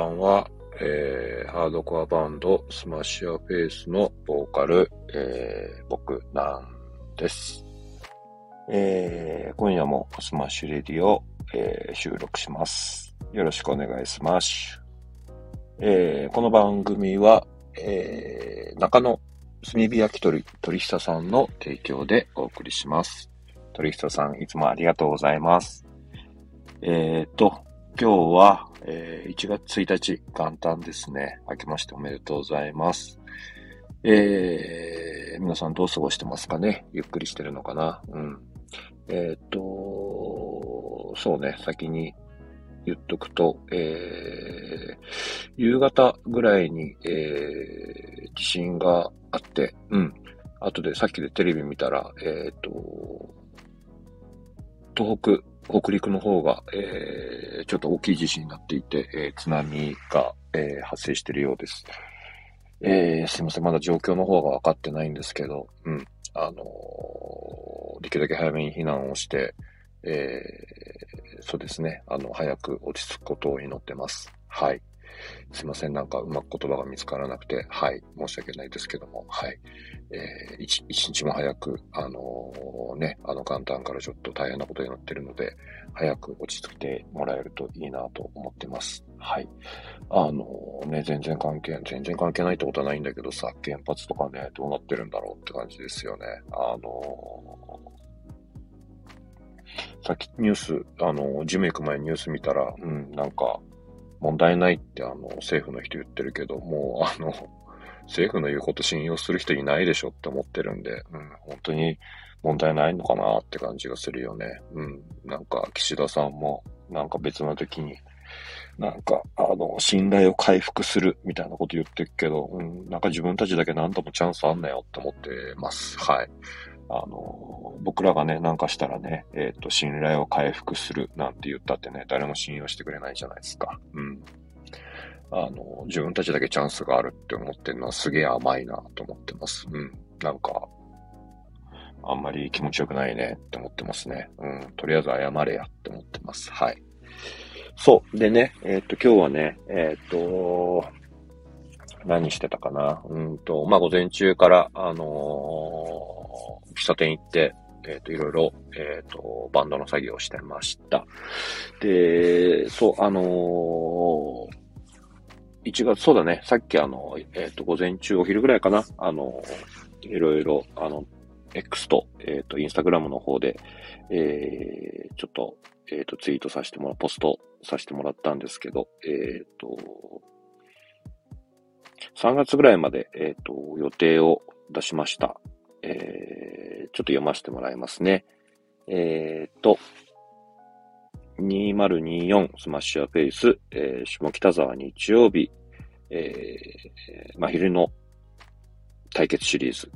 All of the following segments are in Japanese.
ばんは。えー、ハードコアバンド、 Smash Your Face のボーカル、えー、僕なんです。えー、今夜もスマッシュレディオを、えー、収録します。よろしくお願いします。えー、この番組は、えー、中野炭火焼き鳥鳥久さんの提供でお送りします。鳥久さん、いつもありがとうございます。えーと、今日は、え、1月1日、元旦ですね。明けましておめでとうございます。えー、皆さんどう過ごしてますかね？ゆっくりしてるのかな？うん。えっ、と、そうね、先に言っとくと、えー、夕方ぐらいに、えー、地震があって、うん。後でさっきでテレビ見たら、えっ、と、東北、北陸の方が、えー、ちょっと大きい地震になっていて、えー、津波が、えー、発生しているようです。えー、すいません、まだ状況の方が分かってないんですけど、うん、あのー、できるだけ早めに避難をして、えー、そうですね、あの、早く落ち着くことを祈ってます。はい。すいません、なんかうまく言葉が見つからなくて、はい、申し訳ないですけども、はい。えー、一一日も早く、あのー、ね、あの元旦からちょっと大変なことになってるので、早く落ち着いてもらえるといいなと思ってます。はい。あのー、ね、全然関係、全然関係ないってことはないんだけどさ、原発とかね、どうなってるんだろうって感じですよね。あのさっきニュース、あの、ジム行く前にニュース見たら、うん、なんか、問題ないってあの、政府の人言ってるけど、もうあの、政府の言うこと信用する人いないでしょって思ってるんで、うん、本当に問題ないのかなって感じがするよね。うん。なんか、岸田さんも、なんか別の時に、なんか、あの、信頼を回復するみたいなこと言ってるけど、うん、なんか自分たちだけ何度もチャンスあんなよって思ってます。はい。あの、僕らがね、なんかしたらね、えっ、ー、と、信頼を回復するなんて言ったってね、誰も信用してくれないじゃないですか。うん。あの、自分たちだけチャンスがあるって思ってるのはすげえ甘いなと思ってます。うん。なんか、あんまり気持ちよくないねって思ってますね。うん。とりあえず謝れやって思ってます。はい。そう。でね、えっ、と、今日はね、えっ、と、何してたかなうんと、まあ、午前中から、あの喫茶店行って、えっ、と、いろいろ、えっ、ー、と、バンドの作業をしてました。で、そう、あのー、1月、そうだね、さっきあの、えっ、と、午前中、お昼ぐらいかな、あの、いろいろ、あの、X と、えっ、と、インスタグラムの方で、えー、ちょっと、えっ、と、ツイートさせてもら、ポストさせてもらったんですけど、えっ、と、3月ぐらいまで、えっ、と、予定を出しました。えー、ちょっと読ませてもらいますね。えー、と、2024 Smash Your Face、えー、下北沢日曜日、えー、真昼の対決シリーズ。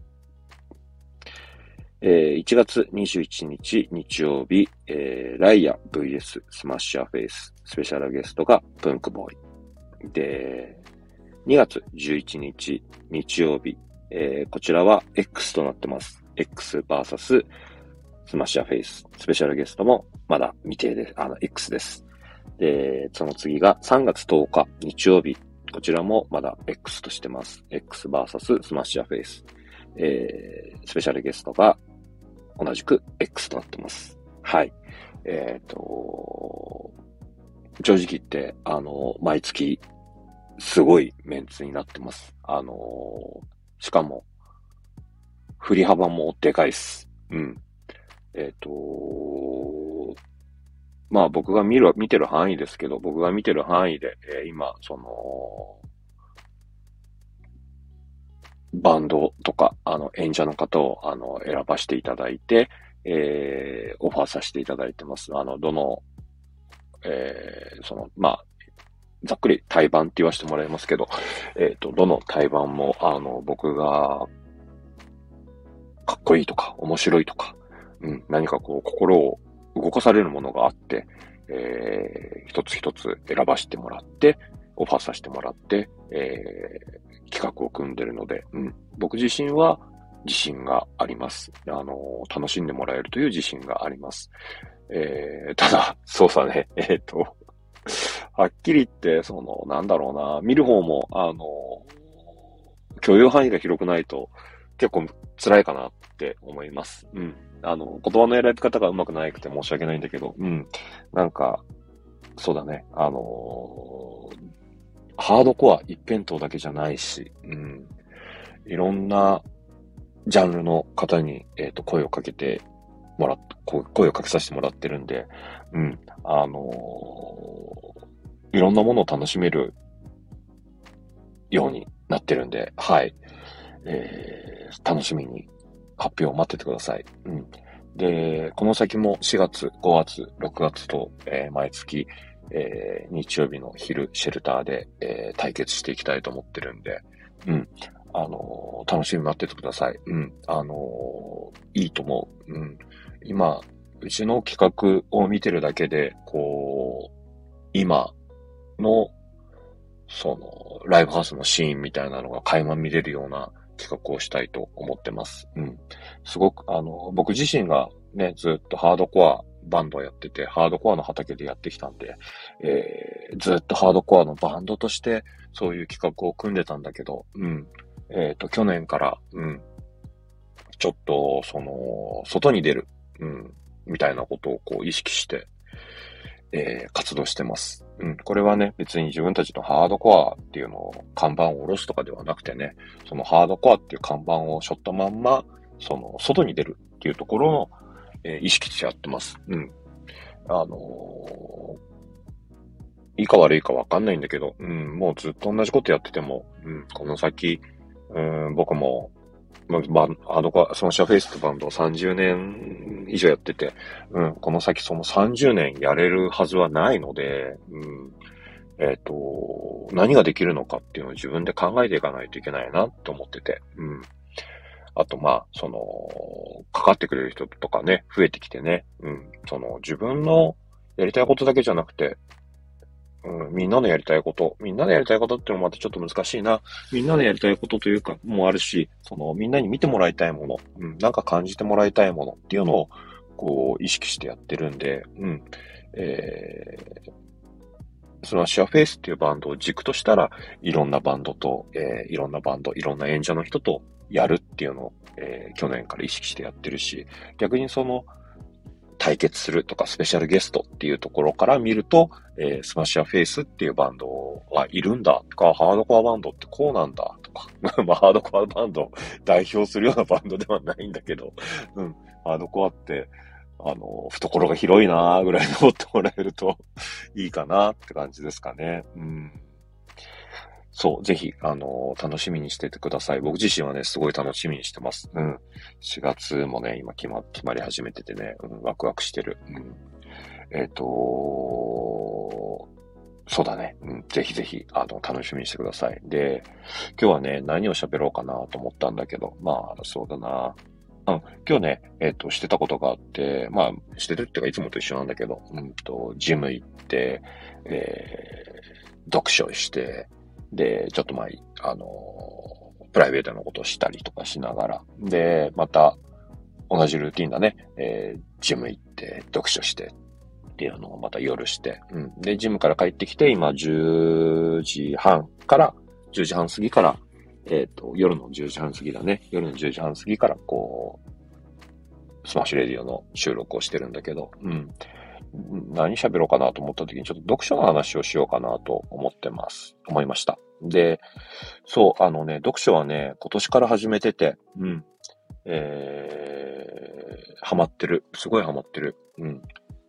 えー、1月21日日曜日、えー、ライア VS スマッシュアフェイススペシャルゲストがプンクボーイ。で、2月11日日曜日、えー、こちらは X となってます。X vs Smash Your Face。スペシャルゲストもまだ未定です。あの、X です。で、その次が3月10日日曜日。こちらもまだ X としてます。X vs Smash Your Face。えー、スペシャルゲストが同じく X となってます。はい。えっ、ー、と、正直言って、あの、毎月、すごいメンツになってます。あの、しかも、振り幅もでかいっす。うん。えっ、ー、とまあ僕が見る、見てる範囲ですけど、僕が見てる範囲で、えー、今、その、バンドとか、あの、演者の方を、あの、選ばせていただいて、えー、オファーさせていただいてます。あの、どの、えー、その、まあ、ざっくり対バンって言わせてもらいますけど、えっ、ー、と、どの対バンも、あの、僕が、かっこいいとか、面白いとか、うん、何かこう、心を動かされるものがあって、えー、一つ一つ選ばせてもらって、オファーさせてもらって、えー、企画を組んでるので、うん、僕自身は自信があります。あの、楽しんでもらえるという自信があります。えー、ただ、そうさね、えっ、ー、と、はっきり言って、その、なんだろうな、見る方も、あの、許容範囲が広くないと結構辛いかなって思います。うん。あの、言葉の選び方がうまくないくて申し訳ないんだけど、うん。なんか、そうだね。あのー、ハードコア一辺倒だけじゃないし、うん。いろんなジャンルの方に、えっ、ー、と、声をかけてもらっ、声をかけさせてもらってるんで、うん。あのー、いろんなものを楽しめるようになってるんで、はい。えー、楽しみに発表を待っててください。うん。で、この先も4月、5月、6月と、えー、毎月、えー、日曜日の昼、シェルターで、えー、対決していきたいと思ってるんで、うん。あの、楽しみに待っててください。うん。あの、いいと思う。うん。今、うちの企画を見てるだけで、こう、今の、その、ライブハウスのシーンみたいなのが垣間見れるような企画をしたいと思ってます。うん。すごく、あの、僕自身がね、ずっとハードコアバンドをやってて、ハードコアの畑でやってきたんで、えー、ずっとハードコアのバンドとして、そういう企画を組んでたんだけど、うん。えっ、ー、と、去年から、うん。ちょっと、その、外に出る、うん。みたいなことをこう意識して、えー、活動してます。うん。これはね、別に自分たちのハードコアっていうのを看板を下ろすとかではなくてね、そのハードコアっていう看板を背負ったまんま、その、外に出るっていうところの、えー、意識してやってます。うん。あのー、いいか悪いかわかんないんだけど、うん、もうずっと同じことやってても、うん、この先、うん、僕もまあ、あの子そのシャフェイスってバンドを30年以上やってて、うん、この先その30年やれるはずはないので、うん、えっ、ー、と、何ができるのかっていうのを自分で考えていかないといけないなって思ってて、うん。あと、まあ、その、かかってくれる人とかね、増えてきてね、うん、その自分のやりたいことだけじゃなくて、うん、みんなのやりたいこと、みんなのやりたいことってのもまたちょっと難しいな。みんなのやりたいことというか、もあるし、その、みんなに見てもらいたいもの、うん、なんか感じてもらいたいものっていうのを、こう、意識してやってるんで、うん、えー、そのシアフェイスっていうバンドを軸としたら、いろんなバンドと、えー、いろんなバンド、いろんな演者の人とやるっていうのを、えー、去年から意識してやってるし、逆にその、対決するとかスペシャルゲストっていうところから見ると、えー、 Smash Your Face っていうバンドはいるんだとか、ハードコアバンドってこうなんだとか、まあハードコアバンドを代表するようなバンドではないんだけど、うん、ハードコアって、あの、懐が広いなーぐらい思ってもらえるといいかなって感じですかね。うんそう、ぜひ、あのー、楽しみにしててください。僕自身はね、すごい楽しみにしてます。うん。4月もね、今決ま、決まり始めててね、うん、ワクワクしてる。うん。えっ、ー、とそうだね。うん。ぜひぜひ、あの、楽しみにしてください。で、今日はね、何を喋ろうかなと思ったんだけど、まあ、そうだな。うん、今日ね、えっ、ー、と、してたことがあって、まあ、してるっていうか、いつもと一緒なんだけど、うんと、ジム行って、えー、読書して、で、ちょっとまあ、のー、プライベートのことをしたりとかしながら、で、また、同じルーティンだね、えー、ジム行って、読書して、っていうのをまた夜して、うん。で、ジムから帰ってきて、今10時半から、10時半過ぎから、えっ、ー、と、夜の10時半過ぎだね。夜の10時半過ぎから、こう、スマッシュレディオの収録をしてるんだけど、うん。何喋ろうかなと思った時にちょっと読書の話をしようかなと思ってます。思いました。で、そう、あのね、読書はね、今年から始めてて、うん。えー、ハマってる。すごいハマってる。うん。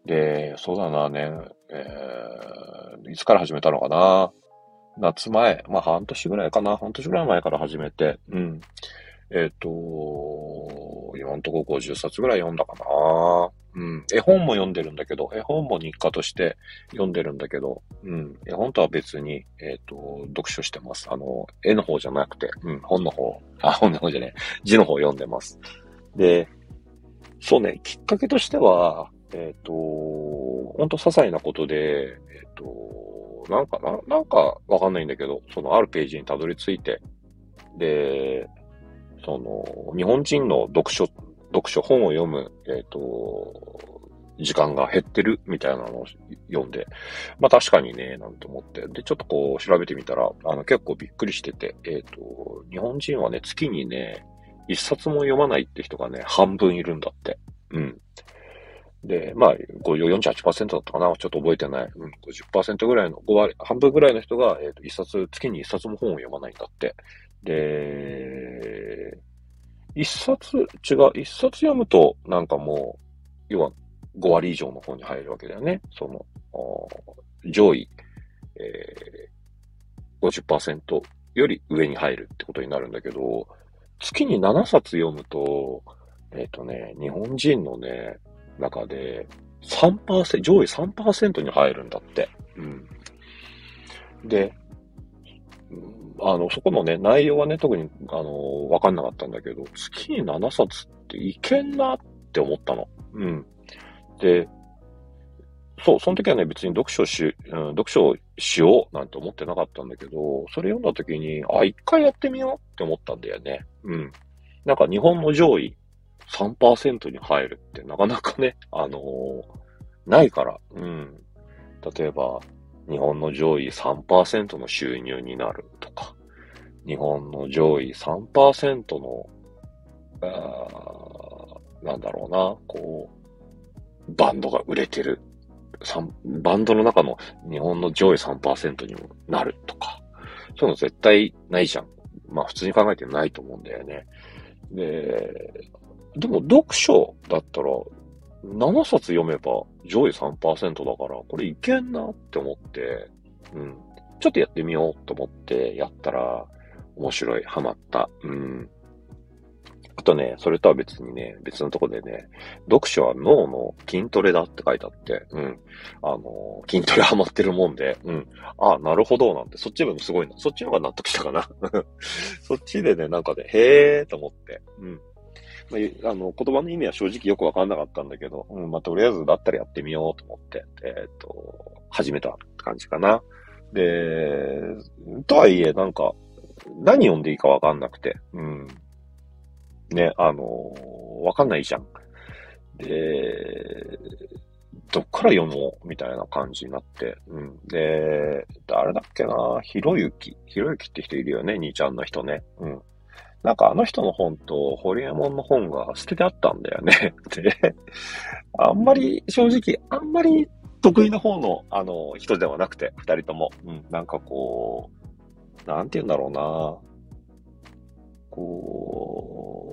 で、そうだなね、えー、いつから始めたのかな夏前、まあ半年ぐらいかな。半年ぐらい前から始めて、うん。えっ、ー、と、今んとこ50冊ぐらい読んだかな。うん。絵本も読んでるんだけど、絵本も日課として読んでるんだけど、うん。絵本とは別に、えっ、ー、と、読書してます。あの、絵の方じゃなくて、うん、本の方、あ、本の方じゃね字の方読んでます。で、そうね、きっかけとしては、えっ、ー、と、ほんと些細なことで、えっ、と、なんかな、なんかわかんないんだけど、そのあるページにたどり着いて、で、その、日本人の読書、読書、本を読む、えっ、ー、と、時間が減ってるみたいなのを読んで、まあ確かにね、なんて思って、で、ちょっとこう調べてみたら、あの結構びっくりしてて、えっ、ー、と、日本人はね、月にね、一冊も読まないって人がね、半分いるんだって。うん。で、まあ、48%だったかなちょっと覚えてない。うん、50%ぐらいの、5割、半分ぐらいの人が、えっ、ー、と、一冊、月に一冊も本を読まないんだって。で、一冊、違う、一冊読むと、なんかもう、要は5割以上の方に入るわけだよね。その、上位、えー、50%より上に入るってことになるんだけど、月に7冊読むと、えっ、ー、とね、日本人のね、中で3%、上位3%に入るんだって。うん。で、あの、そこのね、内容はね、特に、あの、わかんなかったんだけど、月に7冊っていけんなって思ったの。うん。で、そう、その時はね、別に読書し、うん、読書しようなんて思ってなかったんだけど、それ読んだ時に、あ、一回やってみようって思ったんだよね。うん。なんか日本の上位3%に入るってなかなかね、あのー、ないから、うん。例えば、日本の上位3%の収入になるとか、日本の上位3%の、あなんだろうな、こう、バンドが売れてる。バンドの中の日本の上位3%にもなるとか、そういうの絶対ないじゃん。まあ普通に考えてないと思うんだよね。で、でも読書だったら7冊読めば上位3%だから、これいけんなって思って、うん。ちょっとやってみようと思ってやったら、面白い、ハマった。うん。あとね、それとは別にね、別のとこでね、読書は脳の筋トレだって書いてあって、うん。あのー、筋トレハマってるもんで、うん。あなるほど、なんて、そっちでもすごいな。そっちの方が納得したかな。そっちでね、なんかね、へーと思って、うん。まあ、あの、言葉の意味は正直よくわかんなかったんだけど、うん、まあ、とりあえずだったらやってみようと思って、えっ、と、始めた感じかな。で、とはいえ、なんか、何読んでいいかわかんなくて、うん。ね、あの、わかんないじゃん。で、どっから読もうみたいな感じになって、うん。で、誰だっけな？ひろゆき。ひろゆきって人いるよね、兄ちゃんの人ね。うん。なんかあの人の本とホリエモンの本が捨ててあったんだよね。で、あんまり、正直、あんまり得意な方の、あの、人ではなくて、二人とも。うん、なんかこう、なんて言うんだろうな。こ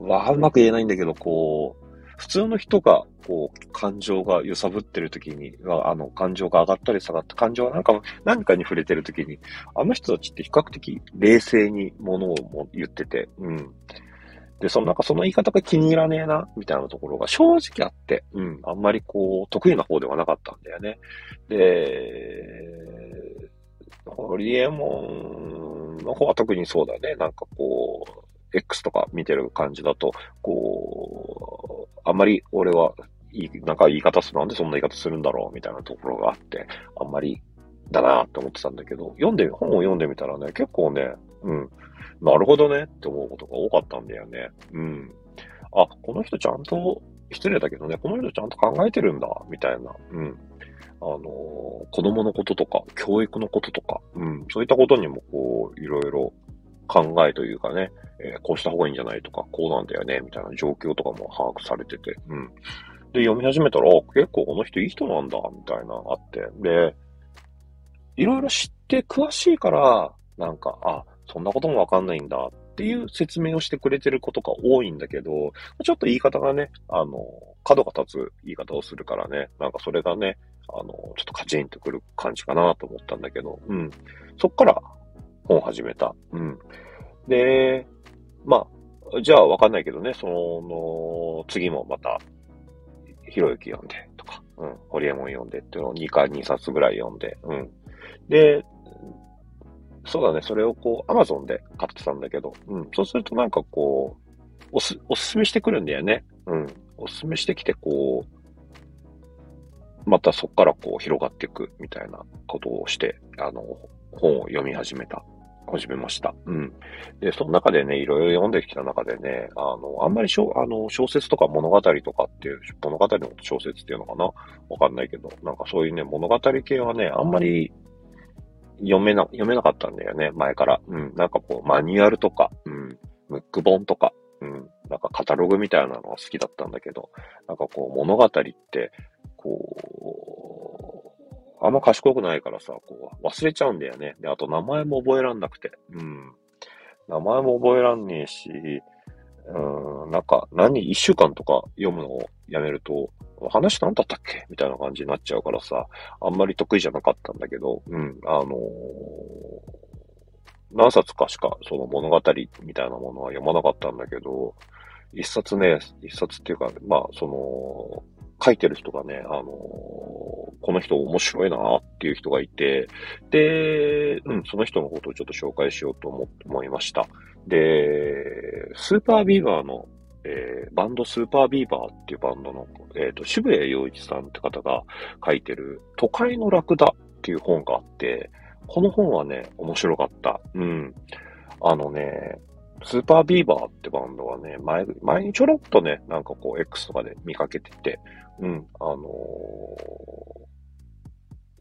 う、わ、うまく言えないんだけど、こう、普通の人が、こう、感情が揺さぶってる時には、あの、感情が上がったり下がった、感情がなんか、何かに触れてる時に、あの人たちって比較的冷静に物をも言ってて、うん。で、そのなんかその言い方が気に入らねえな、みたいなところが正直あって、うん。あんまりこう、得意な方ではなかったんだよね。で、ホリエモンの方は特にそうだね。なんかこう、X とか見てる感じだと、こう、あんまり俺は、いい、なんか言い方する、なんでそんな言い方するんだろうみたいなところがあって、あんまりだなって思ってたんだけど、読んで、本を読んでみたらね、結構ね、うん、なるほどねって思うことが多かったんだよね。うん。あ、この人ちゃんと、失礼だけどね、この人ちゃんと考えてるんだ、みたいな。うん。あの、子供のこととか、教育のこととか、うん、そういったことにも、こう、いろいろ考えというかね、えー、こうした方がいいんじゃないとか、こうなんだよね、みたいな状況とかも把握されてて、うん。で、読み始めたら、結構この人いい人なんだ、みたいなあって。で、いろいろ知って詳しいから、なんか、あ、そんなこともわかんないんだっていう説明をしてくれてることが多いんだけど、ちょっと言い方がね、あの、角が立つ言い方をするからね、なんかそれがね、あの、ちょっとカチンとくる感じかなと思ったんだけど、うん。そっから本始めた。うん。で、まあ、じゃあわかんないけどね、その、次もまた、ひろゆき読んでとか、うん、ホリエモン読んでっていうのを2か2冊ぐらい読んで、うん。で、そうだね、それをこう、アマゾンで買ってたんだけど、うん、そうするとなんかこう、おす、おすすめしてくるんだよね。うん。おすすめしてきて、こう、またそこからこう広がっていくみたいなことをして、あの、本を読み始めた始めました。うん。で、その中でね、いろいろ読んできた中でね、あの、あんまり小あの小説とか物語とかっていう、物語の小説っていうのかな？わかんないけど、なんかそういうね、物語系はね、あんまり読めな、読めなかったんだよね、前から。うん。なんかこう、マニュアルとか、うん。ムック本とか、うん。なんかカタログみたいなのが好きだったんだけど、なんかこう、物語って、こう、あんま賢くないからさ、こう、忘れちゃうんだよね。で、あと名前も覚えらんなくて。うん。名前も覚えらんねえし、うん、なんか、何、一週間とか読むのをやめると、話何だったっけ？みたいな感じになっちゃうからさ、あんまり得意じゃなかったんだけど、うん、あのー、何冊かしかその物語みたいなものは読まなかったんだけど、一冊ね、一冊っていうか、まあ、その、書いてる人がね、あのー、この人面白いなっていう人がいて、で、うん、その人のことをちょっと紹介しようと思思いました。で、スーパービーバーのえー、バンドスーパービーバーっていうバンドの、えっ、ー、と、渋谷陽一さんって方が書いてる、都会のラクダっていう本があって、この本はね、面白かった。うん。あのね、スーパービーバーってバンドはね、前、前にちょろっとね、なんかこう、X とかで見かけてて、うん、あの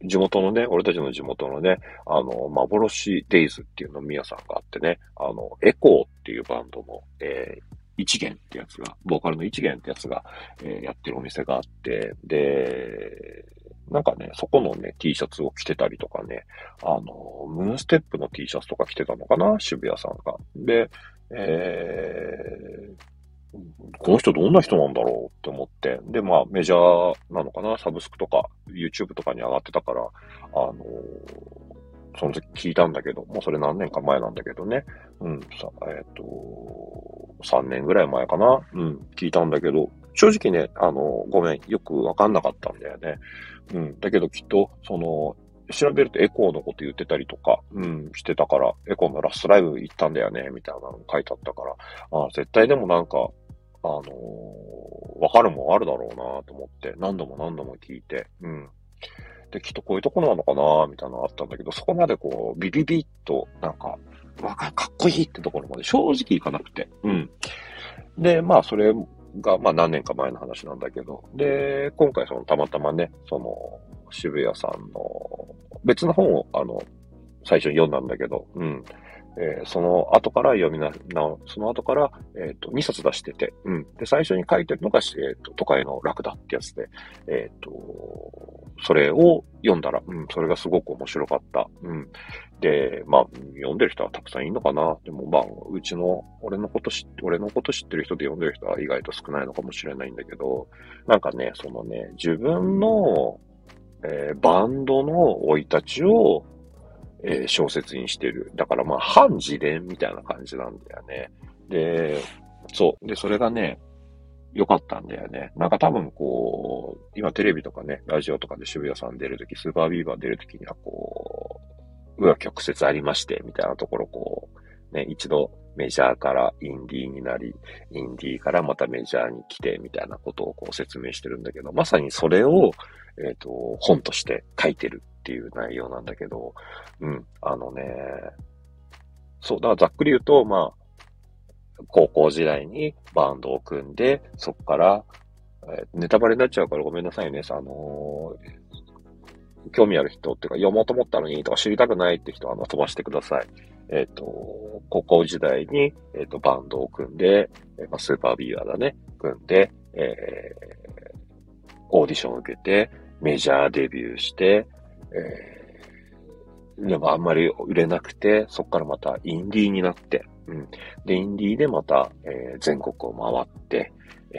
ー、地元のね、俺たちの地元のね、あの、幻デイズっていう飲み屋さんがあってね、あの、エコーっていうバンドの、えー、一元ってやつが、ボーカルの一元ってやつが、えー、やってるお店があって、で、なんかね、そこのね、T シャツを着てたりとかね、あの、ムーンステップの T シャツとか着てたのかな渋谷さんが。で、えー、この人どんな人なんだろうって思って。で、まあ、メジャーなのかな？サブスクとか、YouTube とかに上がってたから、あのその時聞いたんだけど、もうそれ何年か前なんだけどね。うん、さ、えっ、ー、と、3年ぐらい前かな？うん、聞いたんだけど、正直ね、あの、ごめん、よくわかんなかったんだよね。うん、だけどきっと、その、調べるとエコーのこと言ってたりとか、うん、してたから、エコーのラストライブ行ったんだよね、みたいなの書いてあったから、あ絶対でもなんか、あの、わかるもんあるだろうなと思って、何度も何度も聞いて、うん。で、きっとこういうところなのかなみたいなのあったんだけど、そこまでこう、ビビビッと、なんか、わか、かっこいいってところまで正直いかなくて。うん。で、まあ、それが、まあ、何年か前の話なんだけど、で、今回その、たまたまね、その、渋谷さんの、別の本を、あの、最初に読んだんだけど、うん。えー、その後から読みな、なその後から、えっ、ー、と、2冊出してて、うん。で、最初に書いてるのが、えっ、ー、と、都会のラクダってやつで、えっ、と、それを読んだら、うん、それがすごく面白かった。うん。で、まあ、読んでる人はたくさんいるのかな。でも、まあ、うちの、俺のこと知って、俺のこと知ってる人で読んでる人は意外と少ないのかもしれないんだけど、なんかね、そのね、自分の、えー、バンドの生い立ちを、えー、小説にしてる。だからまあ、反自伝みたいな感じなんだよね。で、そう。で、それがね、良かったんだよね。なんか多分こう、今テレビとかね、ラジオとかで渋谷さん出るとき、スーパービーバー出るときにはこう、裏曲折ありまして、みたいなところこう、ね、一度メジャーからインディーになり、インディーからまたメジャーに来て、みたいなことをこう説明してるんだけど、まさにそれを、えっ、ー、と、本として書いてるっていう内容なんだけど、うん、あのね、そう、だからざっくり言うと、まあ、高校時代にバンドを組んで、そこから、え、ネタバレになっちゃうからごめんなさいね。あのー、興味ある人っていうか、読もうと思ったのにとか知りたくないって人は、あの、飛ばしてください。えっ、ー、と、高校時代に、えっ、と、バンドを組んで、えまあ、スーパービーアーだね、組んで、えオーディションを受けて、メジャーデビューして、えでもあんまり売れなくて、そこからまたインディーになって、うん。で、インディーでまた、えー、全国を回って、え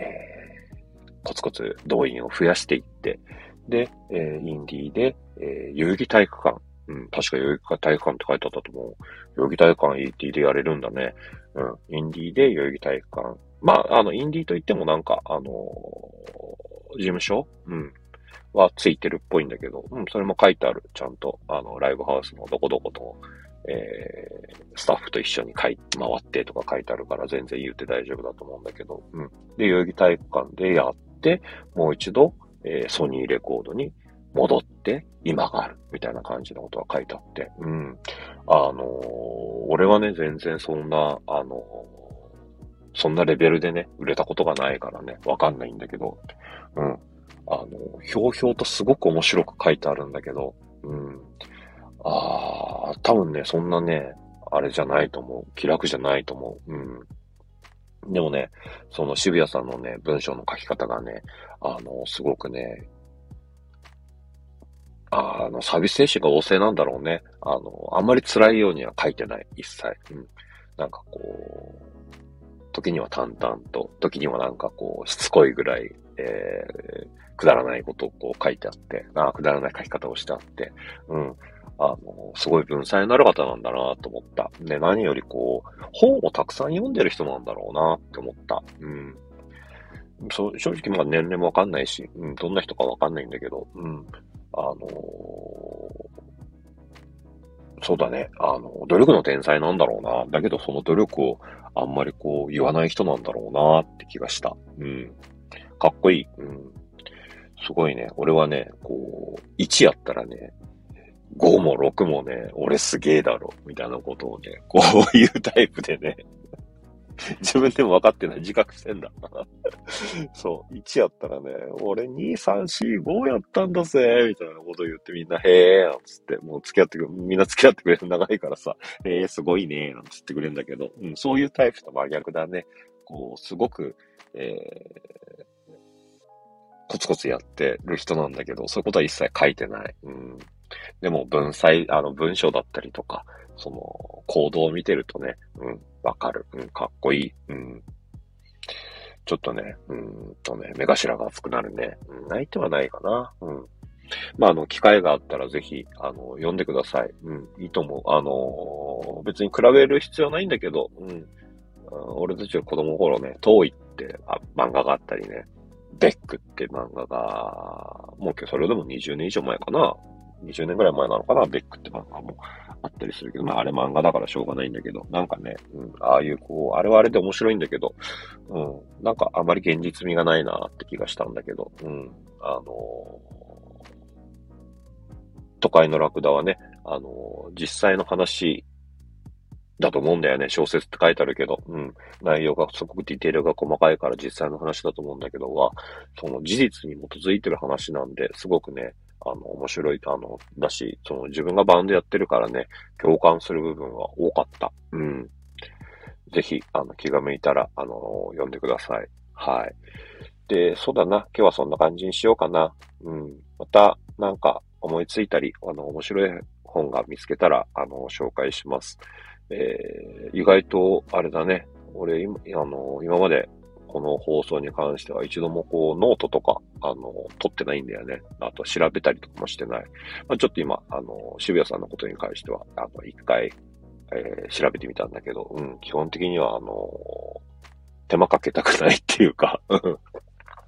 ー、コツコツ動員を増やしていって、で、えー、インディーで、えー、代々木体育館。うん、確か代々木体育館って書いてあったと思う。代々木体育館 ET でやれるんだね。うん、インディーで代々木体育館。まあ、あの、インディーといってもなんか、あのー、事務所？うん。はついてるっぽいんだけど、うん、それも書いてある。ちゃんと、あの、ライブハウスのどこどこと、えー、スタッフと一緒に回ってとか書いてあるから全然言って大丈夫だと思うんだけど、うん。で、代々木体育館でやって、もう一度、えー、ソニーレコードに戻って今があるみたいな感じのことが書いてあって、うん。あのー、俺はね、全然そんな、あのー、そんなレベルでね、売れたことがないからね、わかんないんだけど、うん。あの、ひょうひょうとすごく面白く書いてあるんだけど、うん。ああ、多分ね、そんなね、あれじゃないと思う。気楽じゃないと思う。うん。でもね、その渋谷さんのね、文章の書き方がね、あの、すごくね、あの、サービス精神が旺盛なんだろうね。あの、あんまり辛いようには書いてない、一切。うん。なんかこう、時には淡々と、時にはなんかこう、しつこいぐらい、えー、くだらないことをこう書いてあって、あくだらない書き方をしてあって、うん。あの、すごい文才のある方なんだなと思った。で、何よりこう、本をたくさん読んでる人なんだろうなって思った。うん。そ、正直まあ年齢もわかんないし、うん、どんな人かわかんないんだけど、うん。あのー、そうだね。あの、努力の天才なんだろうな。だけどその努力をあんまりこう言わない人なんだろうなって気がした。うん。かっこいい。うん。すごいね。俺はね、こう、1やったらね、5も6もね、俺すげえだろ、みたいなことをね、こういうタイプでね、自分でも分かってない。自覚してんだ。そう。1やったらね、俺2、3、4、5やったんだぜ、みたいなこと言ってみんな、へえ、なんつって、もう付き合ってくれ、みんな付き合ってくれる長いからさ、ええ、すごいね、なんつってくれるんだけど、うん、そういうタイプと真逆だね。こう、すごく、えー、コツコツやってる人なんだけど、そういうことは一切書いてない。うん。でも文才、あの文章だったりとか、その行動を見てるとね、うん、わかる。うん、かっこいい。うん。ちょっとね、うんとね、目頭が熱くなるね。うん、泣いてはないかな。うん。まあ、あの、機会があったらぜひ、あの、読んでください。うん、いいと思う。あの別に比べる必要ないんだけど、うん。俺たちは子供頃ね、遠いってあ漫画があったりね、ベックって漫画が、もう今日それでも20年以上前かな。20年ぐらい前なのかな、ベックって漫画もあったりするけど、まああれ漫画だからしょうがないんだけど、なんかね、うん、ああいうこう、あれはあれで面白いんだけど、うん、なんかあまり現実味がないなって気がしたんだけど、うん、あのー、都会のラクダはね、あのー、実際の話だと思うんだよね。小説って書いてあるけど、うん。内容がすごくディテールが細かいから実際の話だと思うんだけどは、その事実に基づいてる話なんで、すごくね、あの、面白い、あの、だし、その自分がバンドやってるからね、共感する部分は多かった。うん。ぜひ、あの、気が向いたら、あの、読んでください。はい。で、そうだな。今日はそんな感じにしようかな。うん。また、なんか、思いついたり、あの、面白い本が見つけたら、あの、紹介します。えー、意外と、あれだね。俺、今、あの、今までこの放送に関しては一度もこうノートとか、あの、取ってないんだよね。あと調べたりとかもしてない。まあ、ちょっと今、あの、渋谷さんのことに関しては、あの、一回、えー、調べてみたんだけど、うん、基本的には、あの、手間かけたくないっていうか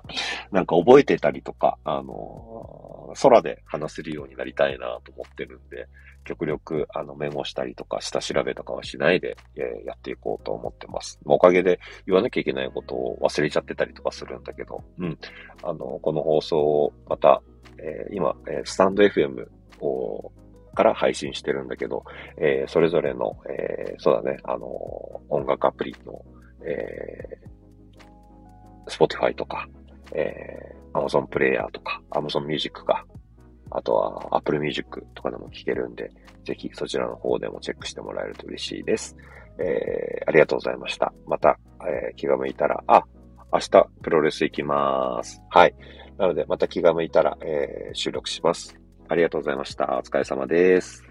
なんか覚えてたりとか、あの、空で話せるようになりたいなと思ってるんで、極力、あの、メモしたりとか、下調べとかはしないで、えー、やっていこうと思ってます。おかげで言わなきゃいけないことを忘れちゃってたりとかするんだけど、うん。あの、この放送をまた、えー、今、え、スタンド FM を、から配信してるんだけど、えー、それぞれの、えー、そうだね、あの、音楽アプリの、えー、Spotify とか、えー、Amazon プレイヤーとか、Amazon Music か、あとは Apple Music とかでも聴けるんで、ぜひそちらの方でもチェックしてもらえると嬉しいです。えー、ありがとうございました。また、えー、気が向いたら、あ、明日プロレス行きます。はい。なので、また気が向いたら、えー、収録します。ありがとうございました。お疲れ様です。